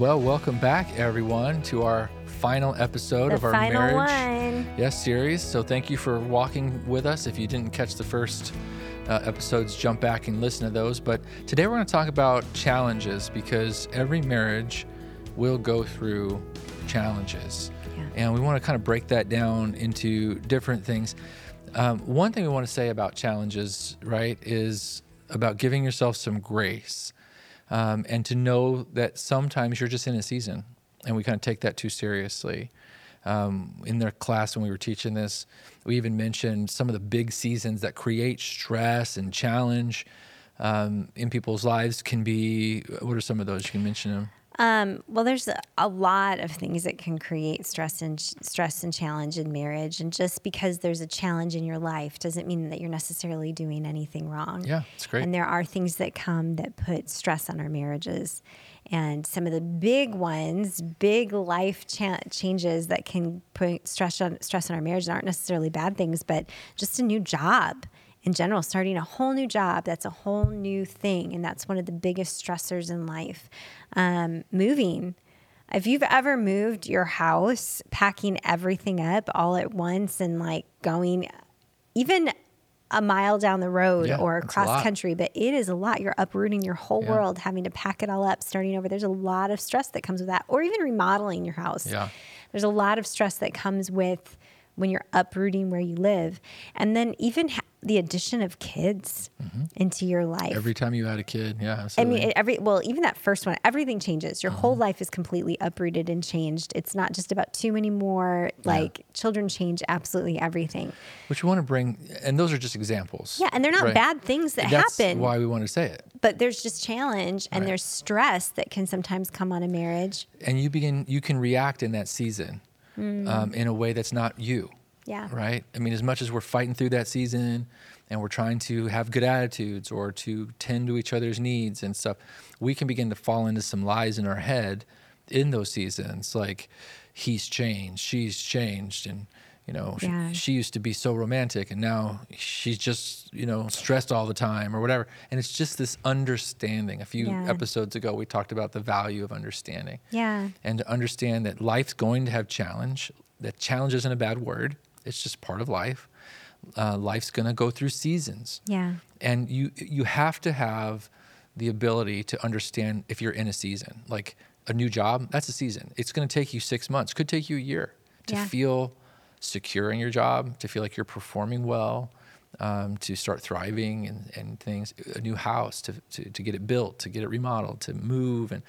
Well, welcome back, everyone, to our final episode The of our marriage one. yes series. So thank you for walking with us. If you didn't catch the first uh, episodes, jump back and listen to those. But today we're going to talk about challenges because every marriage will go through challenges, Yeah. and we want to kind of break that down into different things. Um, one thing we want to say about challenges, right, is about giving yourself some grace um, and to know that sometimes you're just in a season and we kind of take that too seriously. Um, in their class, when we were teaching this, we even mentioned some of the big seasons that create stress and challenge um, in people's lives can be. What are some of those? You can mention them. Um, well, there's a- lot of things that can create stress and stress and challenge in marriage, and just because there's a challenge in your life doesn't mean that you're necessarily doing anything wrong. Yeah, it's great. And there are things that come that put stress on our marriages, and some of the big ones, big life cha- changes that can put stress on stress on our marriage aren't necessarily bad things, but just a new job in general, starting a whole new job, that's a whole new thing. And that's one of the biggest stressors in life. Um, moving. If you've ever moved your house, packing everything up all at once and like going even a mile down the road Yeah, or across country, but it is a lot. You're uprooting your whole Yeah. world, having to pack it all up, starting over. There's a lot of stress that comes with that, or even remodeling your house. Yeah. There's a lot of stress that comes with when you're uprooting where you live. And then even ha- the addition of kids into your life. Mm-hmm. Every time you had a kid, yeah. I mean, every well, even that first one, everything changes. Your Mm-hmm. whole life is completely uprooted and changed. It's not just about two anymore. Like children change absolutely everything. which we want to bring, and those are just examples. Yeah, and they're not right? bad things that That's happen. why we want to say it. but there's just challenge and Right. there's stress that can sometimes come on a marriage. and you begin you can react in that season um, in a way that's not you Mm. Yeah. right i mean as much as we're fighting through that season and we're trying to have good attitudes or to tend to each other's needs and stuff we can begin to fall into some lies in our head in those seasons like he's changed she's changed and you know she- she used to be so romantic and now she's just you know stressed all the time or whatever and it's just this understanding a few Yeah. episodes ago we talked about the value of understanding Yeah. and to understand that life's going to have challenge. That challenge isn't a bad word; it's just part of life. Uh, life's going to go through seasons, Yeah. and you you have to have the ability to understand if you're in a season. Like a new job, that's a season. It's going to take you six months, could take you a year to Yeah. feel secure in your job, to feel like you're performing well. Um, to start thriving and, and things, a new house to, to, to get it built, to get it remodeled, to move. And,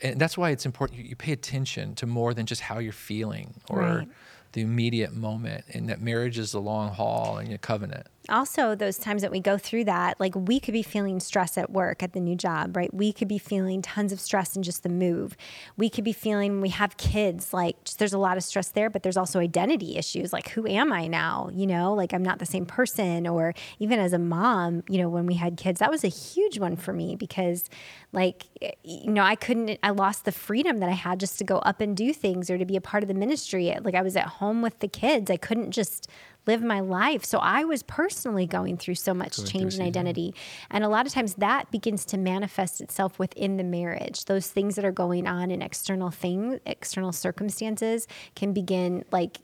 and that's why it's important you, you pay attention to more than just how you're feeling or Right. The immediate moment, and that marriage is a long haul and a covenant. Also those times that we go through that like we could be feeling stress at work at the new job right? We could be feeling tons of stress in just the move. We could be feeling we have kids like just, there's a lot of stress there but there's also identity issues like who am i now? You know like i'm not the same person or even as a mom you know when we had kids that was a huge one for me because like you know i couldn't i lost the freedom that i had just to go up and do things or to be a part of the ministry. Like i was at home with the kids. I couldn't just live my life. So I was personally going through so much Going change in identity. And a lot of times that begins to manifest itself within the marriage. Those things that are going on in external things, external circumstances can begin like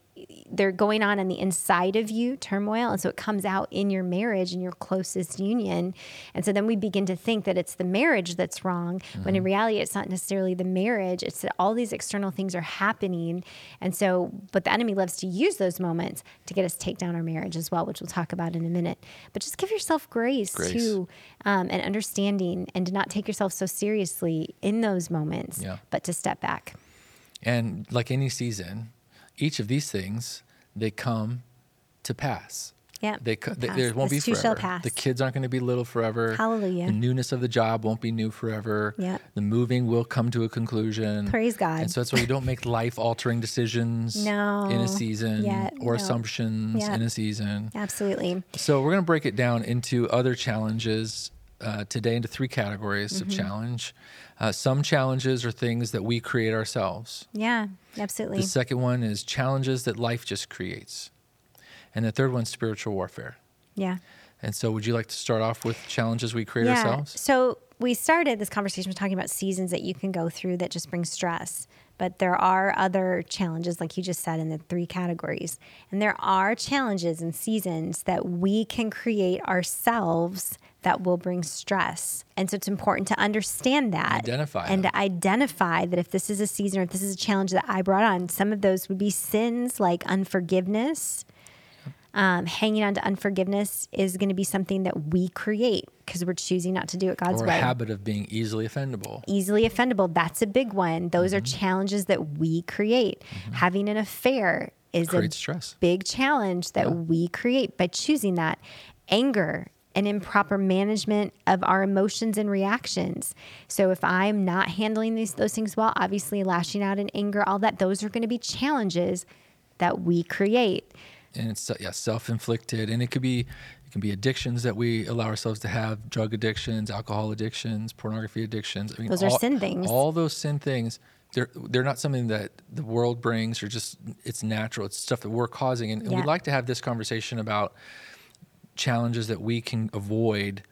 they're going on on the inside of you, turmoil. And so it comes out in your marriage and your closest union. And so then we begin to think that it's the marriage that's wrong, when in reality, it's not necessarily the marriage. It's that all these external things are happening. And so, but the enemy loves to use those moments to get us to take down our marriage as well, which we'll talk about in a minute. But just give yourself grace, Grace. too, um, and understanding, and to not take yourself so seriously in those moments, Yeah. but to step back. And like any season, each of these things they come to pass. Yeah, They, they there won't This be forever. The kids aren't going to be little forever. Hallelujah. The newness of the job won't be new forever. Yeah. The moving will come to a conclusion. Praise God. And so that's why you don't make life altering decisions No. in a season Yeah, or no. assumptions Yeah. in a season. Absolutely. So we're going to break it down into other challenges uh, today into three categories Mm-hmm. of challenge. Uh, some challenges are things that we create ourselves. Yeah, absolutely. The second one is challenges that life just creates. And the third one's spiritual warfare. yeah. And so, would you like to start off with challenges we create yeah. ourselves? So we started this conversation talking about seasons that you can go through that just bring stress. But there are other challenges, like you just said, in the three categories. And there are challenges and seasons that we can create ourselves that will bring stress. And so it's important to understand that. Identify And them. to identify that if this is a season or if this is a challenge that I brought on, some of those would be sins like unforgiveness. Um, hanging on to unforgiveness is going to be something that we create because we're choosing not to do it God's or way a habit of being easily offendable. easily offendable. That's a big one. Those Mm-hmm. are challenges that we create. Having an affair is Creates a stress. big challenge that we create by choosing that. Anger and improper management of our emotions and reactions. So if I'm not handling these those things well, obviously lashing out in anger, all that, those are going to be challenges that we create. And it's uh, yeah self-inflicted and it could be it can be addictions that we allow ourselves to have drug addictions alcohol addictions pornography addictions I mean, Those are all, sin things. all those sin things they're they're not something that the world brings or just it's natural it's stuff that we're causing and, and Yeah. we'd like to have this conversation about challenges that we can avoid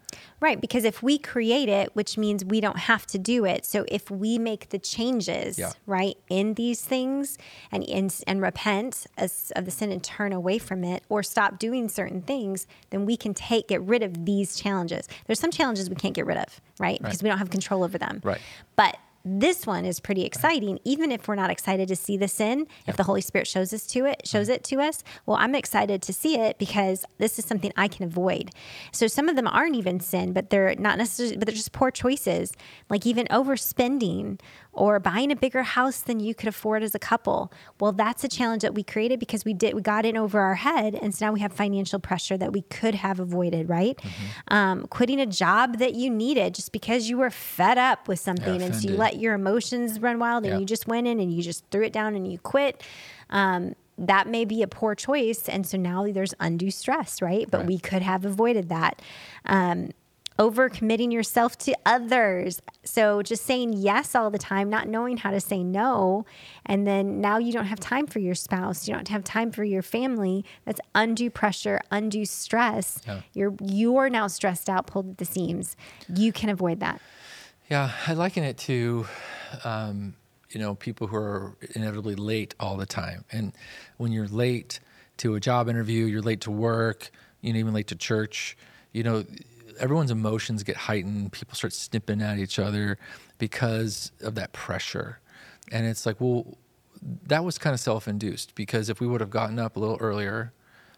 Right, because if we create it, which means we don't have to do it. So if we make the changes, Yeah. right, in these things and and, and repent as, of the sin and turn away from it or stop doing certain things, then we can take get rid of these challenges. There's some challenges we can't get rid of, right? Because we don't have control over them. Right. But this one is pretty exciting, even if we're not excited to see the sin. If the Holy Spirit shows us to it, shows mm-hmm. it to us, well, I'm excited to see it because this is something I can avoid. So some of them aren't even sin, but they're not necessarily, but they're just poor choices, like even overspending or buying a bigger house than you could afford as a couple. Well, that's a challenge that we created because we did we got in over our head, and so now we have financial pressure that we could have avoided. Right? Um, quitting a job that you needed just because you were fed up with something, and so you let your emotions run wild, and Yeah. you just went in and you just threw it down and you quit. Um, that may be a poor choice, and so now there's undue stress, right? But Right. we could have avoided that. Um, over committing yourself to others. So just saying yes all the time, not knowing how to say no. And then now you don't have time for your spouse. You don't have time for your family. That's undue pressure, undue stress. Yeah. You're you're now stressed out, pulled at the seams. You can avoid that. Yeah, I liken it to, um, you know, people who are inevitably late all the time. And when you're late to a job interview, you're late to work, you know, even late to church, you know, everyone's emotions get heightened. People start snipping at each other because of that pressure. And it's like, well, that was kind of self induced because if we would have gotten up a little earlier,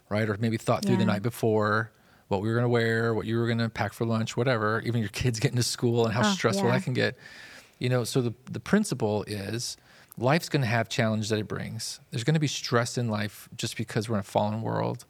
right, or maybe thought through the night before, what we were going to wear, what you were going to pack for lunch, whatever, even your kids getting to school and how Oh, stressful yeah. that can get. You know, so the, the principle is life's going to have challenges that it brings. There's going to be stress in life just because we're in a fallen world.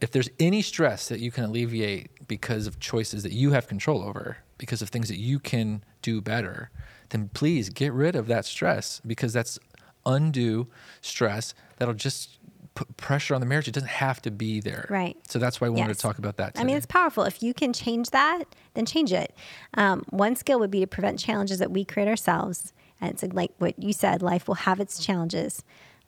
If there's any stress that you can alleviate because of choices that you have control over, because of things that you can do better, then please get rid of that stress because that's undue stress that'll just put pressure on the marriage. It doesn't have to be there. Right. So that's why I wanted Yes. to talk about that. Today. I mean, it's powerful. If you can change that, then change it. Um, one skill would be to prevent challenges that we create ourselves. And it's like what you said life will have its challenges.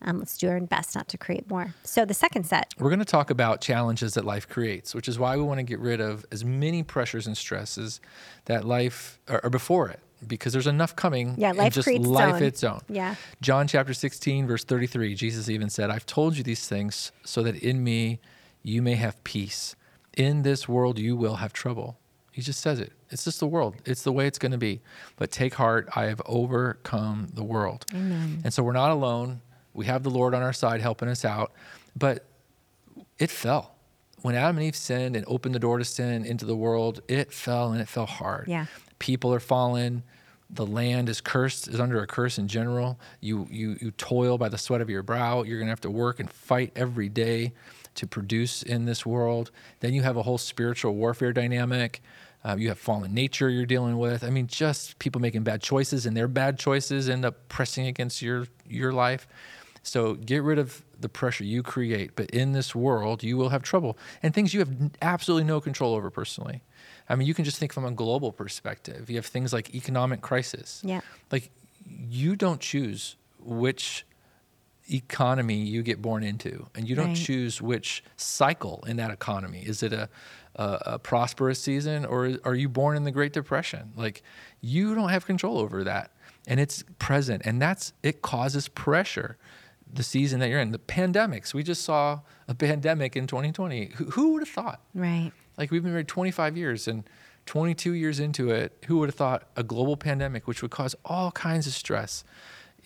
Um, let's do our best not to create more. So, the second set, We're going to talk about challenges that life creates, which is why we want to get rid of as many pressures and stresses that life are, before it, because there's enough coming. Yeah, life just creates its life own. its own. Yeah. John chapter 16, verse 33, Jesus even said, I've told you these things so that in me you may have peace. In this world you will have trouble. He just says it. It's just the world. It's the way it's going to be. But take heart, I have overcome the world. Amen. And so we're not alone. We have the Lord on our side helping us out. But it fell. When Adam and Eve sinned and opened the door to sin into the world, it fell and it fell hard. Yeah. People are fallen. The land is cursed, is under a curse in general. You you you toil by the sweat of your brow. You're gonna have to work and fight every day to produce in this world. Then you have a whole spiritual warfare dynamic. Uh, you have fallen nature you're dealing with. I mean, just people making bad choices, and their bad choices end up pressing against your your life. So get rid of the pressure you create. But in this world, you will have trouble and things you have absolutely no control over personally. I mean, you can just think from a global perspective. You have things like economic crisis. Yeah. Like you don't choose which economy you get born into, and you don't Right. choose which cycle in that economy. Is it a, a, a prosperous season, or are you born in the Great Depression? Like, you don't have control over that, and it's present, and that's it causes pressure. The season that you're in, the pandemics. We just saw a pandemic in 2020. Who, who would have thought? Right. Like we've been married 25 years and 22 years into it, who would have thought a global pandemic, which would cause all kinds of stress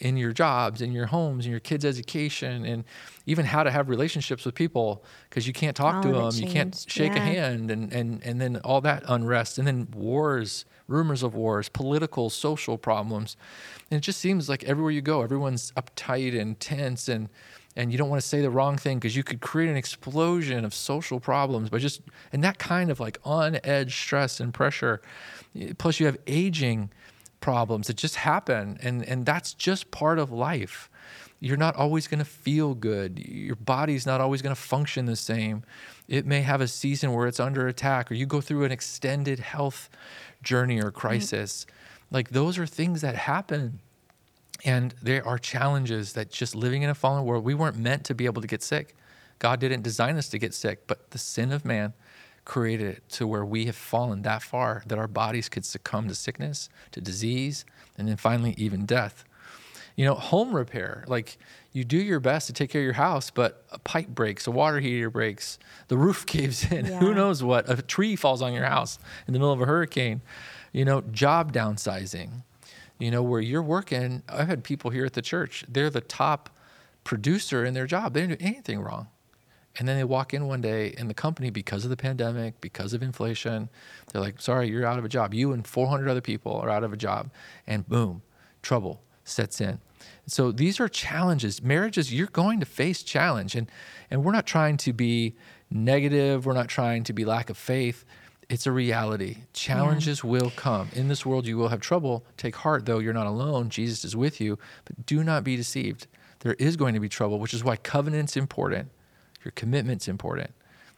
in your jobs, in your homes, in your kids' education, and even how to have relationships with people because you can't talk All to them, you can't shake a hand, and, and, and then all that unrest, and then wars, rumors of wars, political, social problems. And it just seems like everywhere you go, everyone's uptight and tense and and you don't want to say the wrong thing because you could create an explosion of social problems by just and that kind of like on edge stress and pressure plus you have aging problems that just happen and and that's just part of life. You're not always going to feel good. Your body's not always going to function the same. It may have a season where it's under attack or you go through an extended health journey or mm-hmm. crisis. Like those are things that happen and there are challenges that just living in a fallen world, we weren't meant to be able to get sick. God didn't design us to get sick, but the sin of man created it to where we have fallen that far that our bodies could succumb to sickness, to disease, and then finally even death. You know, home repair, like you do your best to take care of your house, but a pipe breaks, a water heater breaks, the roof caves in, who knows what, a tree falls on your house in the middle of a hurricane. You know, job downsizing, you know, where you're working. I've had people here at the church, they're the top producer in their job. They didn't do anything wrong. And then they walk in one day in the company because of the pandemic, because of inflation. They're like, sorry, you're out of a job. You and 400 other people are out of a job. And boom, trouble sets in. So these are challenges. Marriages, you're going to face challenge. And, and we're not trying to be negative, we're not trying to be lack of faith. It's a reality. Challenges will come. In this world, you will have trouble. Take heart, though, you're not alone. Jesus is with you. But do not be deceived. There is going to be trouble, which is why covenant's important your commitment's important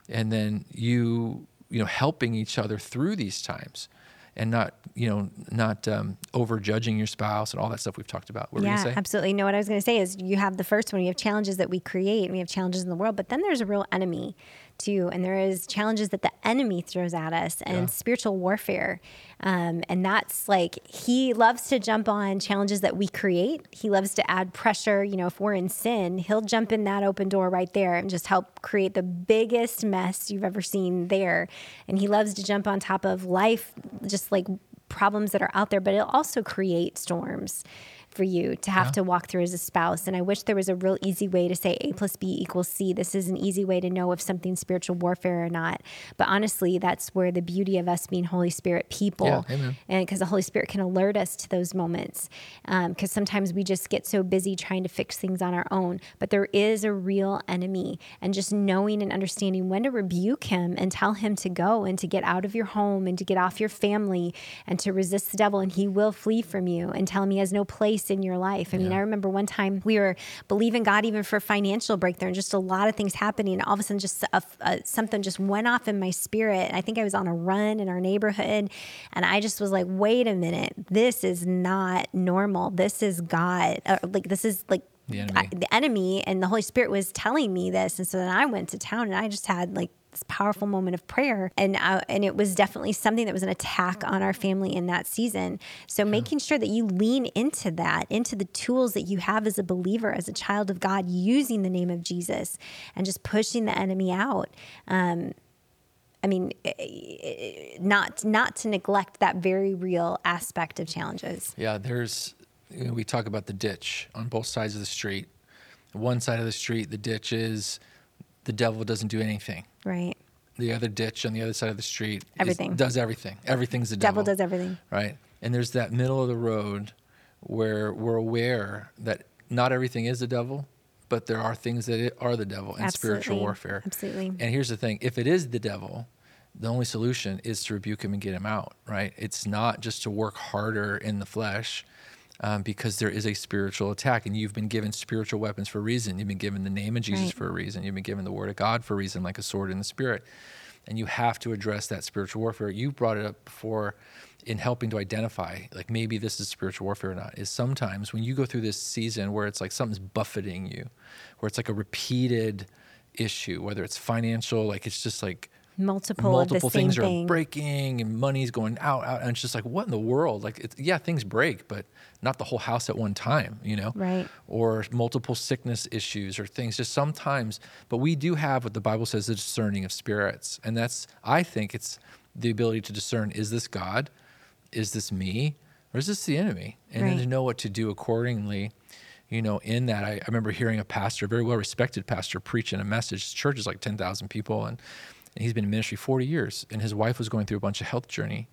and then you you know helping each other through these times and not you know not um, over judging your spouse and all that stuff we've talked about what were you yeah, absolutely. No, what I was going to say is you have the first one. You have challenges that we create, and we have challenges in the world, but then there's a real enemy and there is challenges that the enemy throws at us, and Yeah. spiritual warfare, um, and that's like he loves to jump on challenges that we create. He loves to add pressure. You know, if we're in sin, he'll jump in that open door right there and just help create the biggest mess you've ever seen there, and he loves to jump on top of life, just like problems that are out there, but it'll also create storms for you to have Yeah. to walk through as a spouse. And I wish there was a real easy way to say A plus B equals C. This is an easy way to know if something's spiritual warfare or not. But honestly, that's where the beauty of us being Holy Spirit people, Yeah, and because the Holy Spirit can alert us to those moments. Um, because sometimes we just get so busy trying to fix things on our own. But there is a real enemy, and just knowing and understanding when to rebuke him and tell him to go and to get out of your home and to get off your family and to resist the devil, and he will flee from you. And tell him he has no place in your life. I mean, I remember one time we were believing God even for financial breakthrough, and just a lot of things happening. And all of a sudden, just a, a, something just went off in my spirit. I think I was on a run in our neighborhood, and I just was like, "Wait a minute, this is not normal. This is God. Uh, like this is like." The enemy. I- the enemy and the Holy Spirit was telling me this, and so then I went to town and I just had like this powerful moment of prayer, and uh, and it was definitely something that was an attack on our family in that season. So making sure that you lean into that, into the tools that you have as a believer, as a child of God, using the name of Jesus, and just pushing the enemy out. Um, I mean, eh, eh, not not to neglect that very real aspect of challenges. Yeah, there's, you know, we talk about the ditch on both sides of the street. One side of the street, the ditch is the devil doesn't do anything. Right. The other ditch on the other side of the street is- Everything. does everything. Everything's the devil. Devil does everything. Right. And there's that middle of the road where we're aware that not everything is the devil, but there are things that are the devil in spiritual warfare. Absolutely. And here's the thing if it is the devil, the only solution is to rebuke him and get him out, right? It's not just to work harder in the flesh. Um, because there is a spiritual attack, and you've been given spiritual weapons for a reason. You've been given the name of Jesus Right. for a reason. You've been given the word of God for a reason, like a sword in the spirit. and you have to address that spiritual warfare. You brought it up before in helping to identify like maybe this is spiritual warfare or not is sometimes when you go through this season where it's like something's buffeting you where it's like a repeated issue whether it's financial like it's just like multiple multiple things thing. are breaking and money's going out, out and it's just like what in the world? Like it's, yeah things break but not the whole house at one time you know? Right. Or multiple sickness issues or things just sometimes but we do have what the bible says the discerning of spirits. And that's i think it's the ability to discern is this god? Is this me? Or is this the enemy? And right. then to know what to do accordingly you know, in that, I, I, remember hearing a pastor, a very well respected pastor, preaching a message. Church is like 10,000 people, and and he's been in ministry 40 years and his wife was going through a bunch of health journey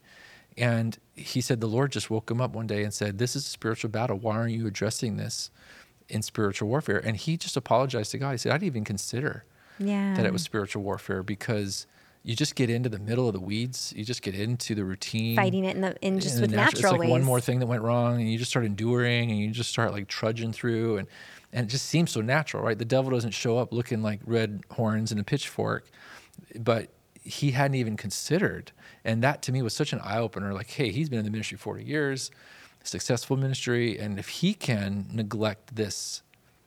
and he said the lord just woke him up one day and said this is a spiritual battle why aren't you addressing this in spiritual warfare and he just apologized to god he said i didn't even consider yeah. that it was spiritual warfare because you just get into the middle of the weeds. You just get into the routine, fighting it in the in just in with the natural, It's like ways. one more thing that went wrong, and you just start enduring, and you just start like trudging through, and and it just seems so natural, right? The devil doesn't show up looking like red horns and a pitchfork but he hadn't even considered. And that to me was such an eye opener. Like, hey, he's been in the ministry 40 years, successful ministry, and if he can neglect this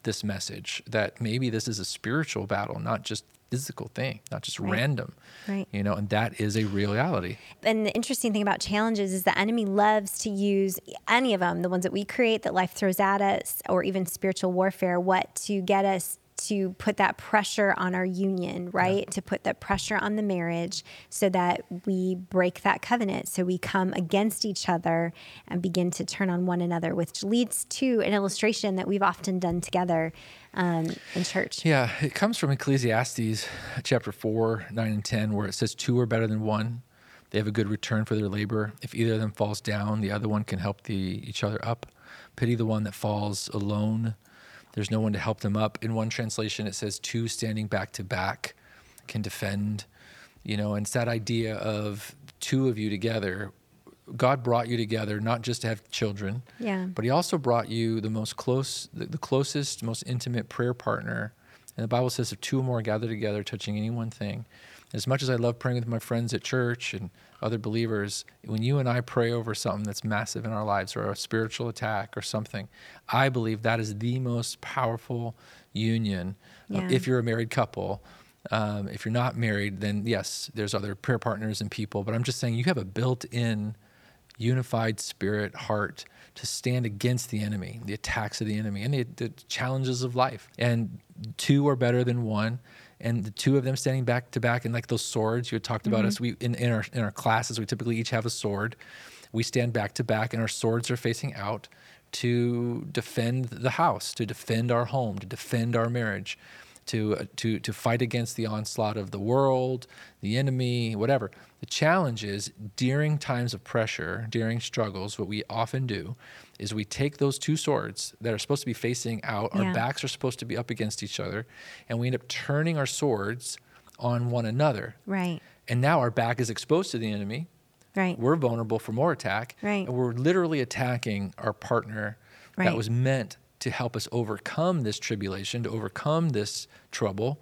this message, that maybe this is a spiritual battle, not just physical thing, not just right. random. Right. You know, and that is a reality. And the interesting thing about challenges is the enemy loves to use any of them, the ones that we create that life throws at us, or even spiritual warfare, what to get us to put that pressure on our union, right? Yeah. To put that pressure on the marriage so that we break that covenant. So we come against each other and begin to turn on one another, which leads to an illustration that we've often done together um, in church. Yeah, it comes from Ecclesiastes chapter 4, 9, and 10, where it says, Two are better than one. They have a good return for their labor. If either of them falls down, the other one can help the, each other up. Pity the one that falls alone there's no one to help them up. In one translation, it says two standing back to back can defend. You know, and it's that idea of two of you together. God brought you together not just to have children, yeah. but He also brought you the most close, the, the closest, most intimate prayer partner. And the Bible says, if two or more gather together, touching any one thing, as much as I love praying with my friends at church and other believers, when you and I pray over something that's massive in our lives or a spiritual attack or something, I believe that is the most powerful union. Uh, yeah. if you're a married couple, um, if you're not married, then yes, there's other prayer partners and people. But I'm just saying you have a built in unified spirit, heart to stand against the enemy, the attacks of the enemy, and the, the challenges of life. And two are better than one and the two of them standing back to back and like those swords you had talked about mm-hmm. us we in, in our in our classes we typically each have a sword we stand back to back and our swords are facing out to defend the house to defend our home to defend our marriage to uh, to to fight against the onslaught of the world the enemy whatever the challenge is during times of pressure during struggles what we often do is we take those two swords that are supposed to be facing out, yeah. our backs are supposed to be up against each other, and we end up turning our swords on one another. Right. And now our back is exposed to the enemy. Right. We're vulnerable for more attack. Right. And we're literally attacking our partner right. that was meant to help us overcome this tribulation, to overcome this trouble.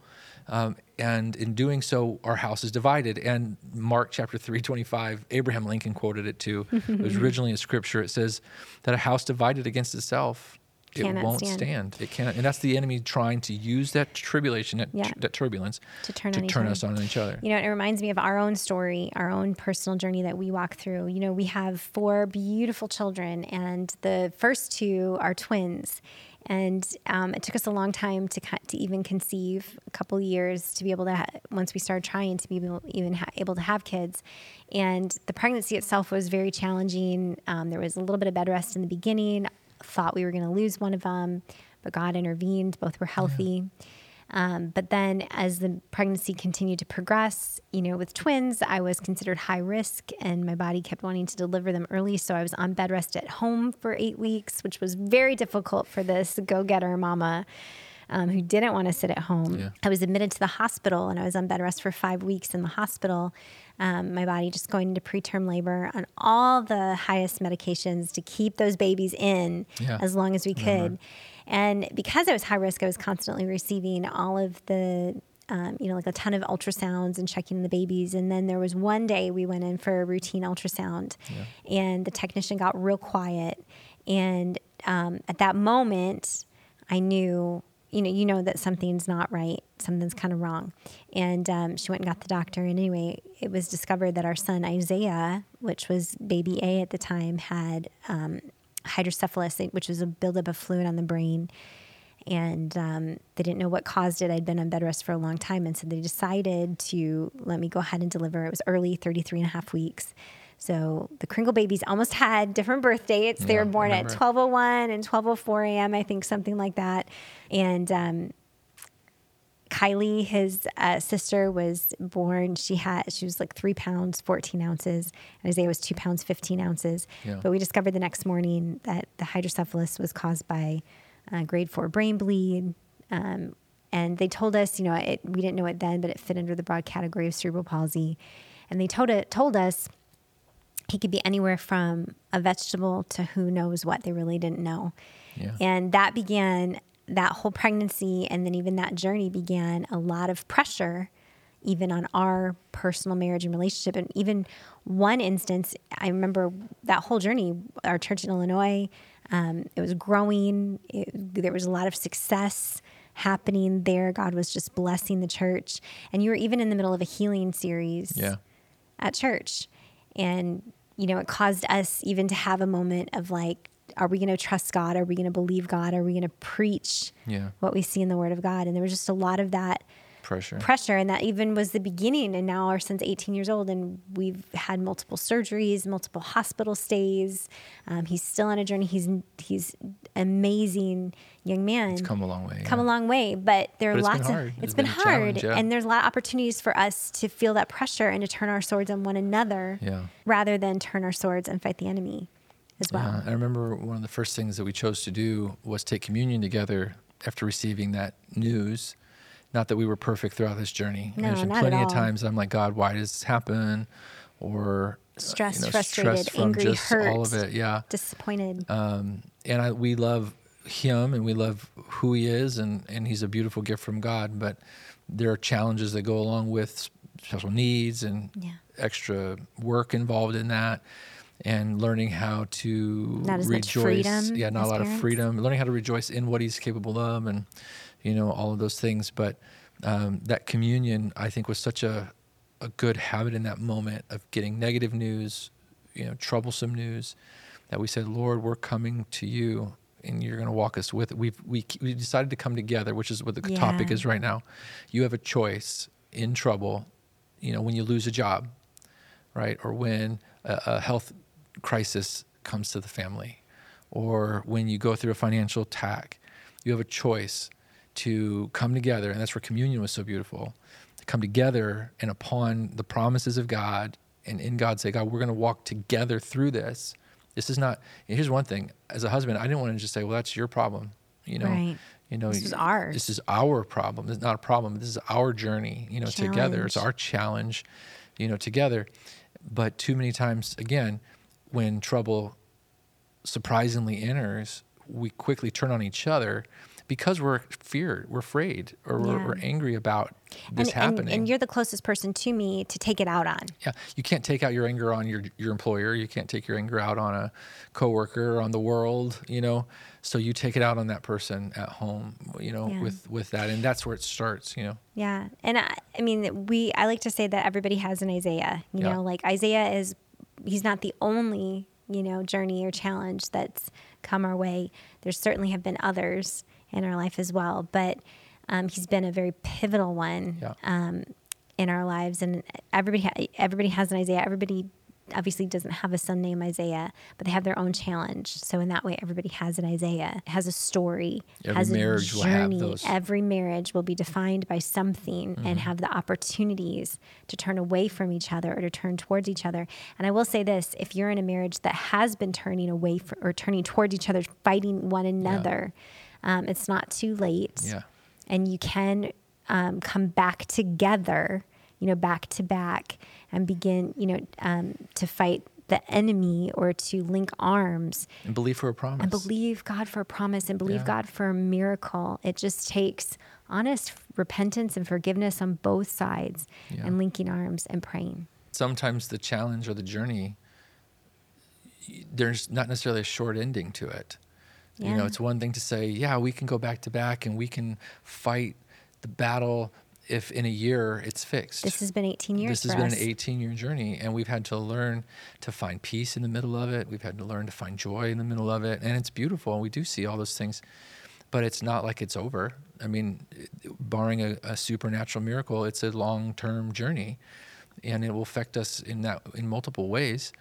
Um, and in doing so, our house is divided. And Mark chapter 3, 25, Abraham Lincoln quoted it too. it was originally a scripture. It says that a house divided against itself, Cannot it won't stand. stand. It cannot. And that's the enemy trying to use that tribulation, that, yeah. that turbulence, to turn, to on turn us on each other. You know, it reminds me of our own story, our own personal journey that we walk through. You know, we have four beautiful children, and the first two are twins and um, it took us a long time to to even conceive a couple years to be able to ha- once we started trying to be able, even ha- able to have kids and the pregnancy itself was very challenging um, there was a little bit of bed rest in the beginning thought we were going to lose one of them but god intervened both were healthy yeah. Um, but then as the pregnancy continued to progress, you know, with twins, I was considered high risk and my body kept wanting to deliver them early. So I was on bed rest at home for eight weeks, which was very difficult for this go getter mama. Um, who didn't want to sit at home. Yeah. I was admitted to the hospital and I was on bed rest for five weeks in the hospital. Um, my body just going into preterm labor on all the highest medications to keep those babies in yeah. as long as we could. And because I was high risk, I was constantly receiving all of the um, you know, like a ton of ultrasounds and checking the babies. And then there was one day we went in for a routine ultrasound, yeah. and the technician got real quiet. And um, at that moment, I knew, you know, you know that something's not right, something's kind of wrong. And um, she went and got the doctor. And anyway, it was discovered that our son Isaiah, which was baby A at the time, had um, hydrocephalus, which was a buildup of fluid on the brain and um, they didn't know what caused it. I'd been on bed rest for a long time, and so they decided to let me go ahead and deliver. It was early, 33 and a half weeks. So the Kringle babies almost had different birth dates. They yeah, were born at 12:01 and 12:04 a.m. I think something like that. And um, Kylie, his uh, sister, was born. She had she was like three pounds 14 ounces, and Isaiah was two pounds 15 ounces. Yeah. But we discovered the next morning that the hydrocephalus was caused by uh, grade four brain bleed. Um, and they told us, you know, it, we didn't know it then, but it fit under the broad category of cerebral palsy. And they told it told us he could be anywhere from a vegetable to who knows what. They really didn't know. Yeah. And that began that whole pregnancy, and then even that journey began a lot of pressure, even on our personal marriage and relationship. And even one instance, I remember that whole journey. Our church in Illinois um, it was growing. It, there was a lot of success happening there. God was just blessing the church. And you were even in the middle of a healing series yeah. at church. And, you know, it caused us even to have a moment of like, are we going to trust God? Are we going to believe God? Are we going to preach yeah. what we see in the Word of God? And there was just a lot of that pressure. Pressure and that even was the beginning and now our son's 18 years old and we've had multiple surgeries multiple hospital stays. Um, he's still on a journey. He's he's amazing young man. It's come a long way come yeah. a long way but there are lots of it's, it's been, been hard yeah. and there's a lot of opportunities for us to feel that pressure and to turn our swords on one another yeah. rather than turn our swords and fight the enemy as well. Yeah, i remember one of the first things that we chose to do was take communion together after receiving that news not that we were perfect throughout this journey. No, There's been plenty of times I'm like, God, why does this happen? Or stressed, you know, frustrated, stress angry, just hurt, all of it. Yeah, disappointed. Um, and I, we love him, and we love who he is, and and he's a beautiful gift from God. But there are challenges that go along with special needs and yeah. extra work involved in that and learning how to not rejoice. yeah, not a lot parents. of freedom. Learning how to rejoice in what he's capable of, and you know, all of those things. But um, that communion, I think, was such a, a good habit in that moment of getting negative news, you know, troublesome news, that we said, Lord, we're coming to you and you're going to walk us with it. We've, we, we decided to come together, which is what the yeah. topic is right now. You have a choice in trouble, you know, when you lose a job, right? Or when a, a health crisis comes to the family, or when you go through a financial attack, you have a choice to come together, and that's where communion was so beautiful. To come together and upon the promises of God and in God say, God, we're going to walk together through this. This is not. here's one thing: as a husband, I didn't want to just say, "Well, that's your problem." You know, right. you know, this is ours. This is our problem. This is not a problem. This is our journey. You know, challenge. together. It's our challenge. You know, together. But too many times, again, when trouble surprisingly enters, we quickly turn on each other because we're feared, we're afraid, or we're, we're angry about this and, happening. And, and, you're the closest person to me to take it out on. Yeah, you can't take out your anger on your your employer. You can't take your anger out on a coworker, or on the world. You know, so you take it out on that person at home. You know, yeah. with with that, and that's where it starts. You know. Yeah, and I, I mean, we I like to say that everybody has an Isaiah. You yeah. know, like Isaiah is, he's not the only you know journey or challenge that's come our way. There certainly have been others in our life as well. But um, he's been a very pivotal one yeah. um, in our lives, and everybody ha- everybody has an Isaiah. Everybody obviously doesn't have a son named Isaiah, but they have their own challenge. So in that way, everybody has an Isaiah, has a story, Every has marriage a journey. Will have those. Every marriage will be defined by something mm-hmm. and have the opportunities to turn away from each other or to turn towards each other. And I will say this: if you're in a marriage that has been turning away from, or turning towards each other, fighting one another. Yeah um, it's not too late. Yeah. And you can um, come back together, you know, back to back and begin, you know, um, to fight the enemy or to link arms and believe for a promise and believe God for a promise and believe yeah. God for a miracle. It just takes honest repentance and forgiveness on both sides Yeah. and linking arms and praying. sometimes the challenge or the journey there's not necessarily a short ending to it you know it's one thing to say yeah we can go back to back and we can fight the battle if in a year it's fixed. This has been 18 years this has been us. an 18 year journey and we've had to learn to find peace in the middle of it. We've had to learn to find joy in the middle of it and it's beautiful and we do see all those things but it's not like it's over. I mean barring a, a supernatural miracle it's a long term journey and it will affect us in that in multiple ways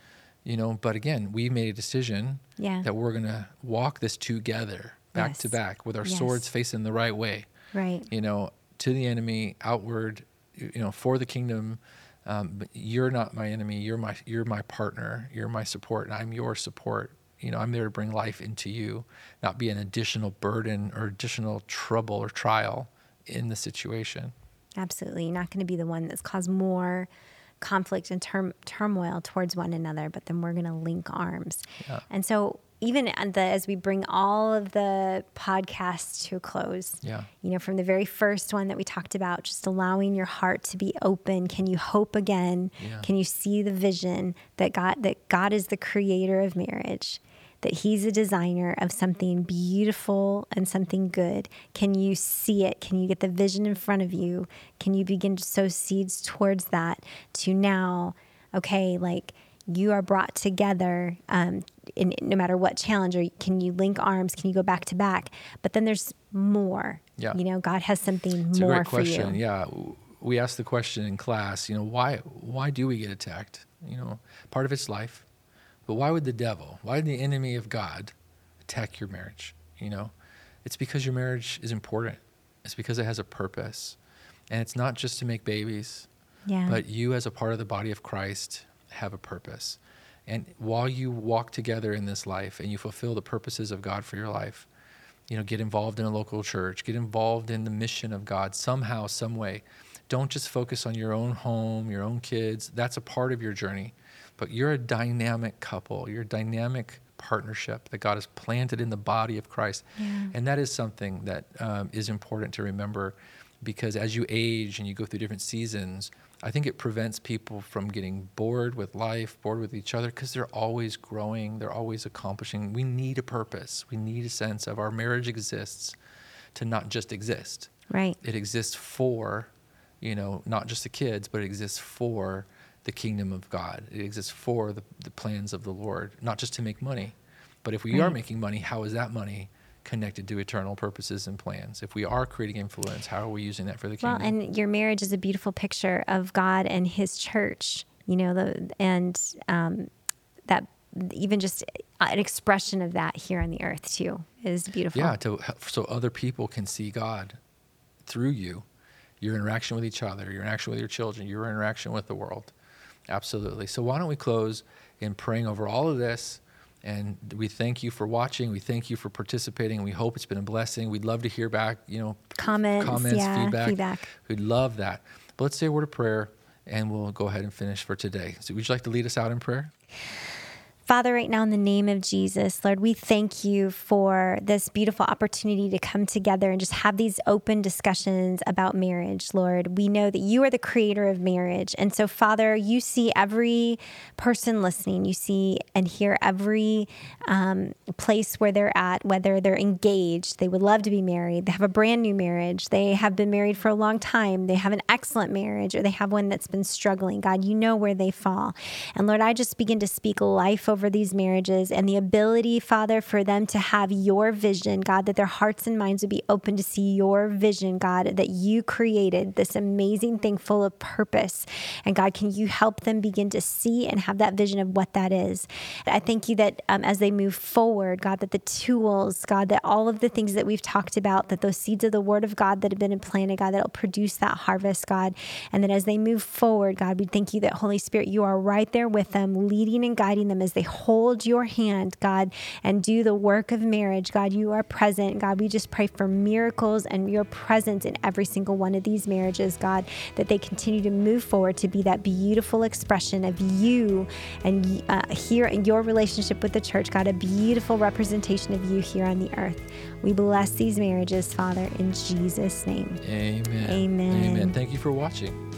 you know but again we made a decision Yeah. that we're going to walk this together back to back with our Yes. swords facing the right way Right. you know, to the enemy, outward, you know, for the kingdom. Um, but you're not my enemy. You're my you're my partner. You're my support, and I'm your support. You know, I'm there to bring life into you, not be an additional burden or additional trouble or trial in the situation. Absolutely. You're not going to be the one that's caused more conflict and turm- turmoil towards one another, but then we're going to link arms. Yeah. And so, even the, as we bring all of the podcasts to a close, Yeah. you know, from the very first one that we talked about, just allowing your heart to be open. Can you hope again? Yeah. Can you see the vision that God that God is the creator of marriage? That he's a designer of something beautiful and something good. Can you see it? Can you get the vision in front of you? Can you begin to sow seeds towards that to now, okay, like you are brought together um, in, no matter what challenge, or can you link arms? Can you go back to back? But then there's more. Yeah. You know, God has something It's more a great question. Yeah, we asked the question in class. You know, why why do we get attacked? You know, part of it's life, but why would the devil, why would the enemy of God, attack your marriage? You know, it's because your marriage is important. It's because it has a purpose, and it's not just to make babies, Yeah. but you as a part of the body of Christ have a purpose. And while you walk together in this life and you fulfill the purposes of God for your life, you know, get involved in a local church, get involved in the mission of God somehow, some way. Don't just focus on your own home, your own kids. That's a part of your journey. But you're a dynamic couple. You're a dynamic partnership that God has planted in the body of Christ. Yeah. And that is something that um, is important to remember because as you age and you go through different seasons, I think it prevents people from getting bored with life, bored with each other, because they're always growing, they're always accomplishing. We need a purpose. We need a sense of our marriage exists to not just exist. right. It exists for, you know, not just the kids, but it exists for the kingdom of God. It exists for the, the plans of the Lord, not just to make money. But if we are making money, how is that money connected to eternal purposes and plans? If we are creating influence, how are we using that for the kingdom? Well, and your marriage is a beautiful picture of God and His church. You know, the and um, that even just an expression of that here on the earth too is beautiful. Yeah, to so other people can see God through you, your interaction with each other, your interaction with your children, your interaction with the world. Absolutely. So why don't we close in praying over all of this? And we thank you for watching. We thank you for participating. We hope it's been a blessing. We'd love to hear back, you know, Comments, comments, yeah, feedback. feedback. We'd love that. But let's say a word of prayer and we'll go ahead and finish for today. So would you like to lead us out in prayer? Father, right now in the name of Jesus, Lord, we thank you for this beautiful opportunity to come together and just have these open discussions about marriage, Lord. We know that you are the creator of marriage. And so, Father, you see every person listening, you see and hear every um, place where they're at, whether they're engaged, they would love to be married, they have a brand new marriage, they have been married for a long time, they have an excellent marriage, or they have one that's been struggling. God, you know where they fall. And Lord, I just begin to speak life over these marriages and the ability, Father, for them to have your vision, God, that their hearts and minds would be open to see your vision, God, that you created this amazing thing full of purpose. And God, can you help them begin to see and have that vision of what that is? I thank you that um, as they move forward, God, that the tools, God, that all of the things that we've talked about, that those seeds of the word of God that have been implanted, God, that'll produce that harvest, God. And that as they move forward, God, we thank you that Holy Spirit, you are right there with them, leading and guiding them as they hold your hand, God, and do the work of marriage. God, you are present. God, we just pray for miracles and your presence in every single one of these marriages, God, that they continue to move forward to be that beautiful expression of you and uh, here in your relationship with the church, God, a beautiful representation of you here on the earth. We bless these marriages, Father, in Jesus' name. Amen. Amen. Amen. Thank you for watching.